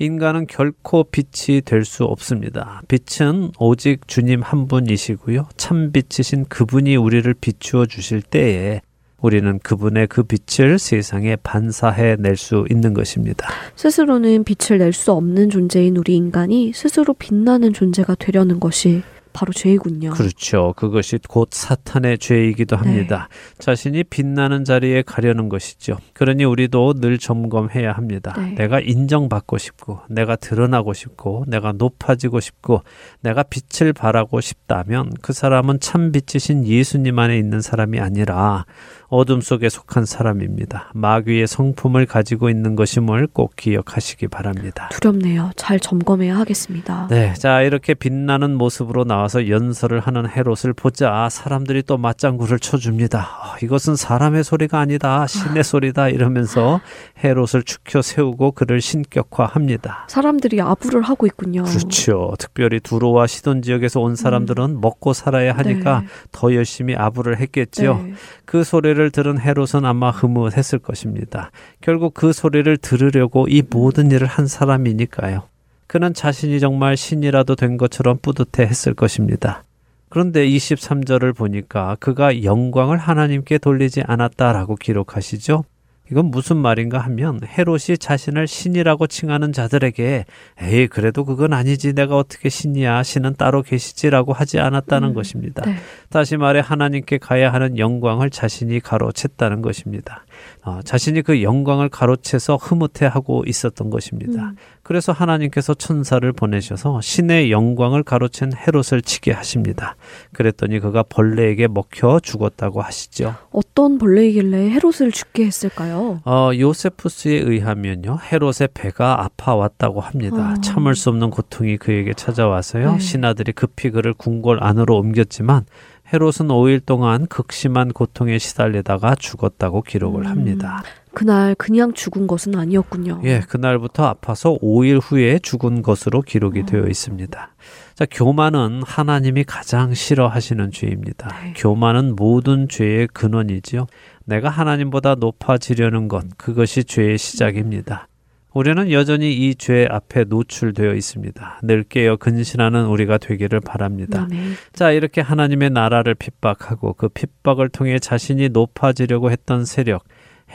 인간은 결코 빛이 될 수 없습니다. 빛은 오직 주님 한 분이시고요. 참 빛이신 그분이 우리를 비추어 주실 때에 우리는 그분의 그 빛을 세상에 반사해 낼 수 있는 것입니다. 스스로는 빛을 낼 수 없는 존재인 우리 인간이 스스로 빛나는 존재가 되려는 것이 바로 죄이군요. 그렇죠. 그것이 곧 사탄의 죄이기도 합니다. 자신이 빛나는 자리에 가려는 것이죠. 그러니 우리도 늘 점검해야 합니다. 네. 내가 인정받고 싶고, 내가 드러나고 싶고, 내가 높아지고 싶고, 내가 빛을 발하고 싶다면 그 사람은 참 빛이신 예수님 안에 있는 사람이 아니라 어둠 속에 속한 사람입니다. 마귀의 성품을 가지고 있는 것임을 꼭 기억하시기 바랍니다. 두렵네요. 잘 점검해야 하겠습니다. 네, 자 이렇게 빛나는 모습으로 나와서 연설을 하는 헤롯을 보자 사람들이 또 맞장구를 쳐줍니다. 아, 이것은 사람의 소리가 아니다, 신의 소리다 이러면서 헤롯을 축혀 세우고 그를 신격화합니다. 사람들이 아부를 하고 있군요. 그렇죠. 특별히 두로와 시돈 지역에서 온 사람들은 먹고 살아야 하니까 네. 더 열심히 아부를 했겠지요. 네. 그 소리를 들은 헤롯은 아마 흐뭇했을 것입니다. 결국 그 소리를 들으려고 이 모든 일을 한 사람이니까요. 그는 자신이 정말 신이라도 된 것처럼 뿌듯해 했을 것입니다. 그런데 23절을 보니까 그가 영광을 하나님께 돌리지 않았다라고 기록하시죠. 이건 무슨 말인가 하면 헤롯이 자신을 신이라고 칭하는 자들에게 에이 그래도 그건 아니지 내가 어떻게 신이야 신은 따로 계시지라고 하지 않았다는 음, 것입니다. 네. 다시 말해 하나님께 가야 하는 영광을 자신이 가로챘다는 것입니다. 어, 자신이 그 영광을 가로채서 흐뭇해하고 있었던 것입니다. 음. 그래서 하나님께서 천사를 보내셔서 신의 영광을 가로챈 헤롯을 치게 하십니다. 그랬더니 그가 벌레에게 먹혀 죽었다고 하시죠. 어떤 벌레이길래 헤롯을 죽게 했을까요? 어, 요세푸스에 의하면요, 헤롯의 배가 아파왔다고 합니다. 어. 참을 수 없는 고통이 그에게 찾아와서요, 네. 신하들이 급히 그를 궁궐 안으로 옮겼지만, 헤롯은 5일 동안 극심한 고통에 시달리다가 죽었다고 기록을 음. 합니다. 그날 그냥 죽은 것은 아니었군요. 예, 그날부터 아파서 5일 후에 죽은 것으로 기록이 어. 되어 있습니다. 자, 교만은 하나님이 가장 싫어하시는 죄입니다. 네. 교만은 모든 죄의 근원이지요. 내가 하나님보다 높아지려는 것, 그것이 죄의 시작입니다. 우리는 여전히 이 죄 앞에 노출되어 있습니다. 늘 깨어 근신하는 우리가 되기를 바랍니다. 아멘. 자, 이렇게 하나님의 나라를 핍박하고 그 핍박을 통해 자신이 높아지려고 했던 세력,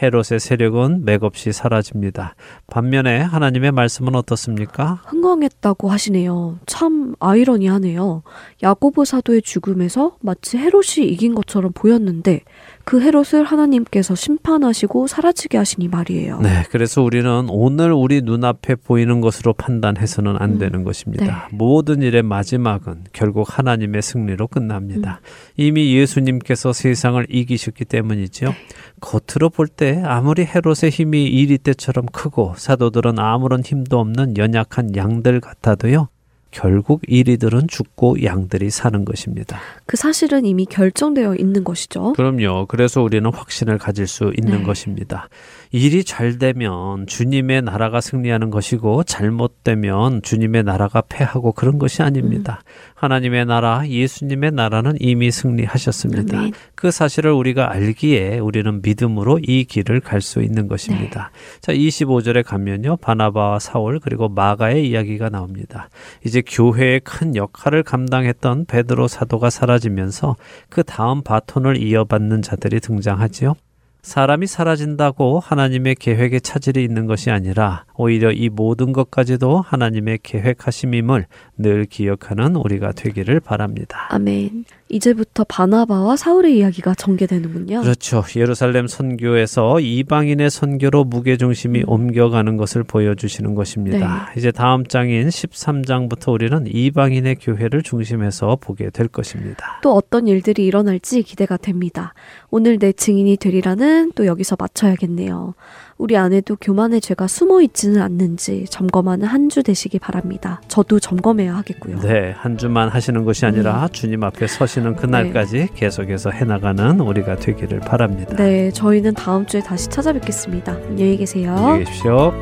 헤롯의 세력은 맥없이 사라집니다. 반면에 하나님의 말씀은 어떻습니까? 흥왕했다고 하시네요. 참 아이러니하네요. 야고보 사도의 죽음에서 마치 헤롯이 이긴 것처럼 보였는데 그 헤롯을 하나님께서 심판하시고 사라지게 하시니 말이에요. 네, 그래서 우리는 오늘 우리 눈앞에 보이는 것으로 판단해서는 안 음, 되는 것입니다. 모든 일의 마지막은 결국 하나님의 승리로 끝납니다. 이미 예수님께서 세상을 이기셨기 때문이죠. 겉으로 볼 때 아무리 헤롯의 힘이 이리 때처럼 크고 사도들은 아무런 힘도 없는 연약한 양들 같아도요. 결국 이리들은 죽고 양들이 사는 것입니다. 그 사실은 이미 결정되어 있는 것이죠. 그럼요. 그래서 우리는 확신을 가질 수 있는 네. 것입니다. 일이 잘 되면 주님의 나라가 승리하는 것이고 잘못되면 주님의 나라가 패하고 그런 것이 아닙니다. 하나님의 나라, 예수님의 나라는 이미 승리하셨습니다. 아멘. 그 사실을 우리가 알기에 우리는 믿음으로 이 길을 갈 수 있는 것입니다. 자, 25절에 가면요. 바나바와 사울 그리고 마가의 이야기가 나옵니다. 이제 교회의 큰 역할을 감당했던 베드로 사도가 사라지면서 그 다음 바톤을 이어받는 자들이 등장하지요. 사람이 사라진다고 하나님의 계획에 차질이 있는 것이 아니라 오히려 이 모든 것까지도 하나님의 계획하심임을 늘 기억하는 우리가 되기를 바랍니다. 아멘. 이제부터 바나바와 사울의 이야기가 전개되는군요. 그렇죠. 예루살렘 선교에서 이방인의 선교로 무게 중심이 옮겨가는 것을 보여주시는 것입니다. 이제 다음 장인 13장부터 우리는 이방인의 교회를 중심해서 보게 될 것입니다. 또 어떤 일들이 일어날지 기대가 됩니다. 오늘 내 증인이 되리라는 또 여기서 맞춰야겠네요. 우리 안에도 교만의 죄가 숨어 있지는 않는지 점검하는 한 주 되시기 바랍니다. 저도 점검해야 하겠고요. 네, 한 주만 하시는 것이 아니라 주님 앞에 서시는 그날까지 계속해서 해나가는 우리가 되기를 바랍니다. 네, 저희는 다음 주에 다시 찾아뵙겠습니다. 안녕히 계세요. 안녕히 계십시오.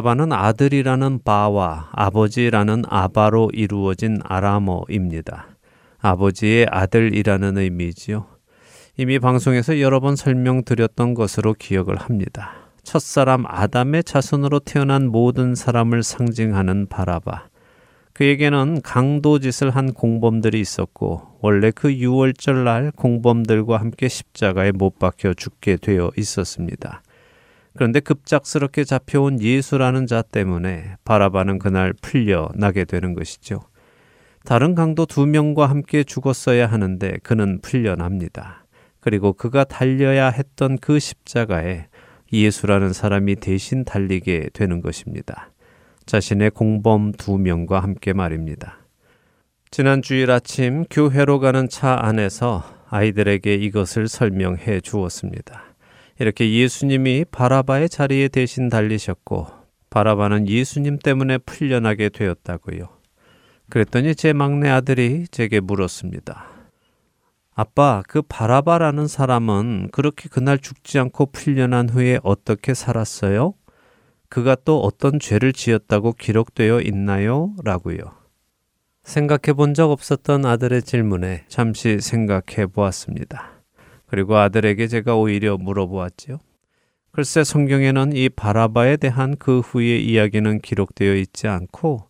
바라바는 아들이라는 바와 아버지라는 아바로 이루어진 아람어입니다. 아버지의 아들이라는 의미지요. 이미 방송에서 여러 번 설명드렸던 것으로 기억을 합니다. 첫사람 아담의 자손으로 태어난 모든 사람을 상징하는 바라바. 그에게는 강도짓을 한 공범들이 있었고 원래 그 6월절 날 공범들과 함께 십자가에 못 박혀 죽게 되어 있었습니다. 그런데 급작스럽게 잡혀온 예수라는 자 때문에 바라바는 그날 풀려나게 되는 것이죠. 다른 강도 두 명과 함께 죽었어야 하는데 그는 풀려납니다. 그리고 그가 달려야 했던 그 십자가에 예수라는 사람이 대신 달리게 되는 것입니다. 자신의 공범 두 명과 함께 말입니다. 지난 주일 아침 교회로 가는 차 안에서 아이들에게 이것을 설명해 주었습니다. 이렇게 예수님이 바라바의 자리에 대신 달리셨고 바라바는 예수님 때문에 풀려나게 되었다고요. 그랬더니 제 막내 아들이 제게 물었습니다. 아빠, 그 바라바라는 사람은 그렇게 그날 죽지 않고 풀려난 후에 어떻게 살았어요? 그가 또 어떤 죄를 지었다고 기록되어 있나요? 라고요. 생각해 본 적 없었던 아들의 질문에 잠시 생각해 보았습니다. 그리고 아들에게 제가 오히려 물어보았지요. 글쎄 성경에는 이 바라바에 대한 그 후의 이야기는 기록되어 있지 않고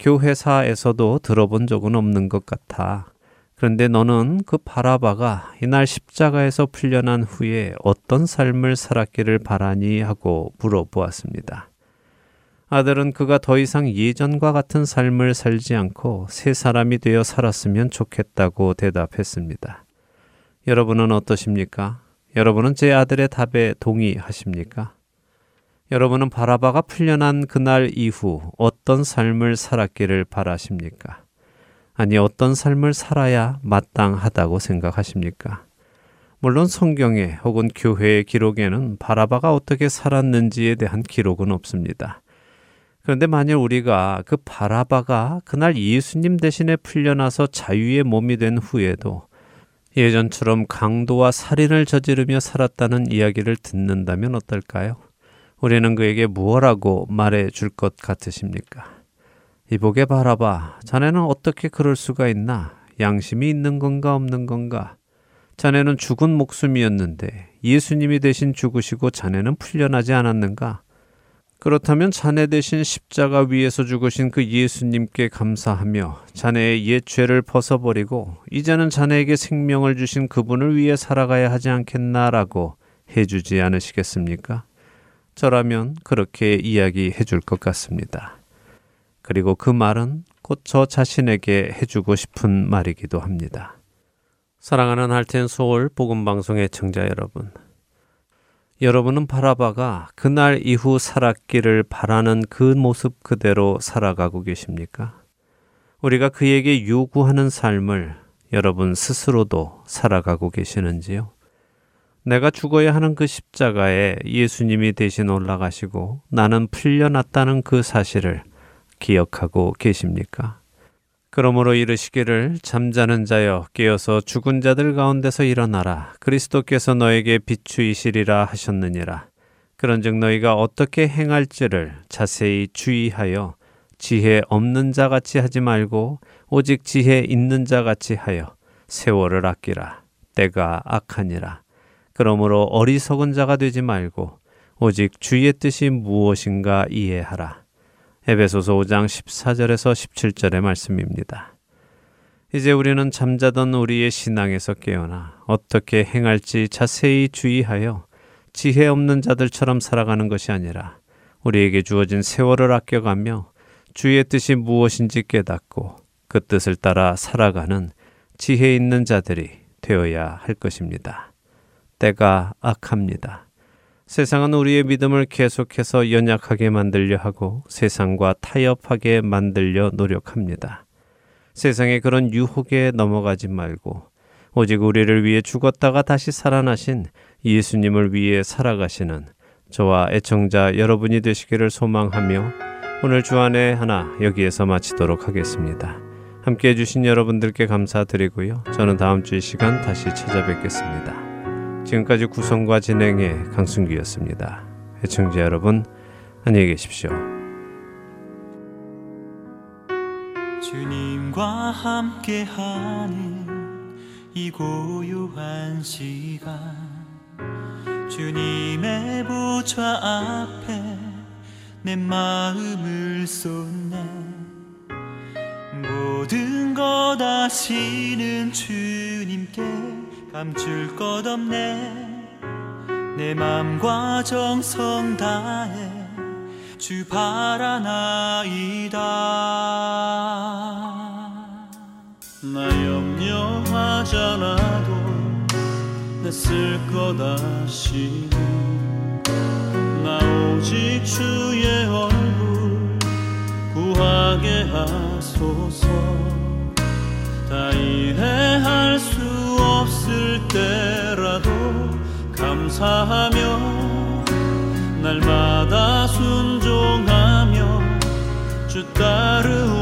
교회사에서도 들어본 적은 없는 것 같아. 그런데 너는 그 바라바가 이날 십자가에서 풀려난 후에 어떤 삶을 살았기를 바라니 하고 물어보았습니다. 아들은 그가 더 이상 예전과 같은 삶을 살지 않고 새 사람이 되어 살았으면 좋겠다고 대답했습니다. 여러분은 어떠십니까? 여러분은 제 아들의 답에 동의하십니까? 여러분은 바라바가 풀려난 그날 이후 어떤 삶을 살았기를 바라십니까? 아니, 어떤 삶을 살아야 마땅하다고 생각하십니까? 물론 성경에 혹은 교회의 기록에는 바라바가 어떻게 살았는지에 대한 기록은 없습니다. 그런데 만일 우리가 그 바라바가 그날 예수님 대신에 풀려나서 자유의 몸이 된 후에도 예전처럼 강도와 살인을 저지르며 살았다는 이야기를 듣는다면 어떨까요? 우리는 그에게 무엇라고 말해 줄 것 같으십니까? 이보게 바라봐. 자네는 어떻게 그럴 수가 있나? 양심이 있는 건가 없는 건가? 자네는 죽은 목숨이었는데 예수님이 대신 죽으시고 자네는 풀려나지 않았는가? 그렇다면 자네 대신 십자가 위에서 죽으신 그 예수님께 감사하며 자네의 옛 죄를 벗어버리고 이제는 자네에게 생명을 주신 그분을 위해 살아가야 하지 않겠나라고 해주지 않으시겠습니까? 저라면 그렇게 이야기해 줄 것 같습니다. 그리고 그 말은 곧 저 자신에게 해주고 싶은 말이기도 합니다. 사랑하는 할텐 소울 복음 방송의 청자 여러분. 여러분은 바라바가 그날 이후 살았기를 바라는 그 모습 그대로 살아가고 계십니까? 우리가 그에게 요구하는 삶을 여러분 스스로도 살아가고 계시는지요? 내가 죽어야 하는 그 십자가에 예수님이 대신 올라가시고 나는 풀려났다는 그 사실을 기억하고 계십니까? 그러므로 이르시기를 잠자는 자여 깨어서 죽은 자들 가운데서 일어나라. 그리스도께서 너에게 비추이시리라 하셨느니라. 그런즉 너희가 어떻게 행할지를 자세히 주의하여 지혜 없는 자 같이 하지 말고 오직 지혜 있는 자 같이 하여 세월을 아끼라. 때가 악하니라. 그러므로 어리석은 자가 되지 말고 오직 주의 뜻이 무엇인가 이해하라 에베소서 5장 14절에서 17절의 말씀입니다. 이제 우리는 잠자던 우리의 신앙에서 깨어나 어떻게 행할지 자세히 주의하여 지혜 없는 자들처럼 살아가는 것이 아니라 우리에게 주어진 세월을 아껴가며 주의 뜻이 무엇인지 깨닫고 그 뜻을 따라 살아가는 지혜 있는 자들이 되어야 할 것입니다. 때가 악합니다. 세상은 우리의 믿음을 계속해서 연약하게 만들려 하고 세상과 타협하게 만들려 노력합니다. 세상의 그런 유혹에 넘어가지 말고 오직 우리를 위해 죽었다가 다시 살아나신 예수님을 위해 살아가시는 저와 애청자 여러분이 되시기를 소망하며 오늘 주안의 하나 여기에서 마치도록 하겠습니다. 함께 해주신 여러분들께 감사드리고요. 저는 다음 주 이 시간 다시 찾아뵙겠습니다. 지금까지 구성과 진행의 강순기였습니다. 해청자 여러분, 안녕히 계십시오. 주님과 함께하는 이 고요한 시간 주님의 보좌 앞에 내 마음을 쏟네 모든 것 아시는 주님께 감출 것 없네. 내 맘과 정성 다해 주 바라나이다. 나 염려하지 않아도 냈을 것 아시니 나 오직 주의 얼굴 구하게 하소서. 다 이해할 수 없을 때라도 감사하며 날마다 순종하며 주 따르오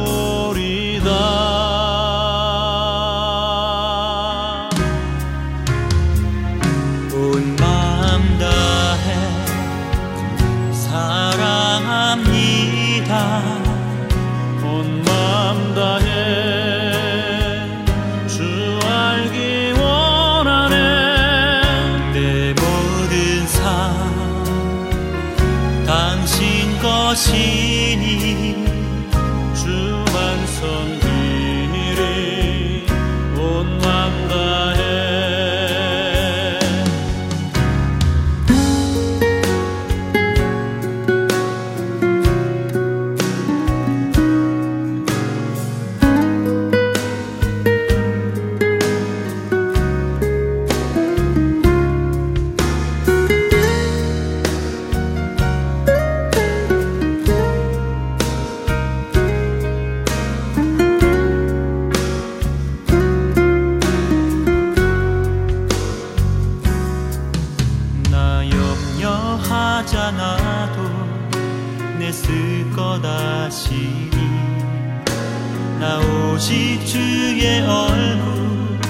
오직 주의 얼굴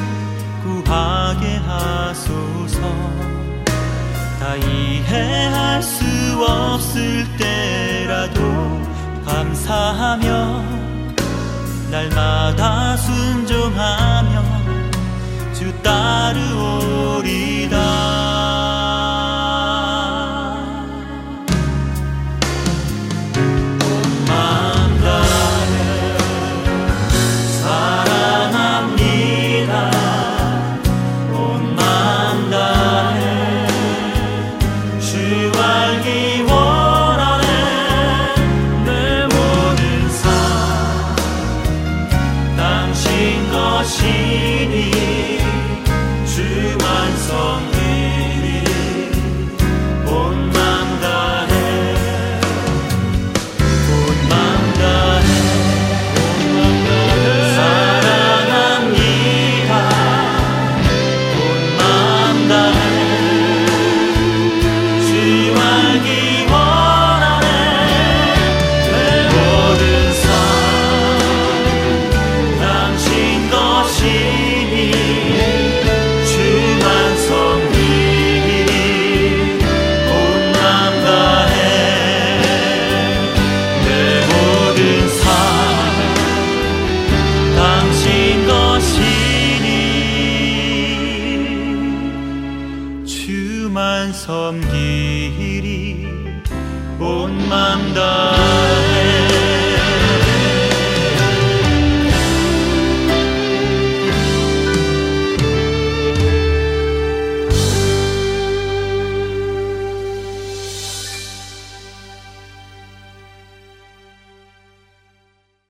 구하게 하소서. 다 이해할 수 없을 때라도 감사하며 날마다 순종하며 주 따르오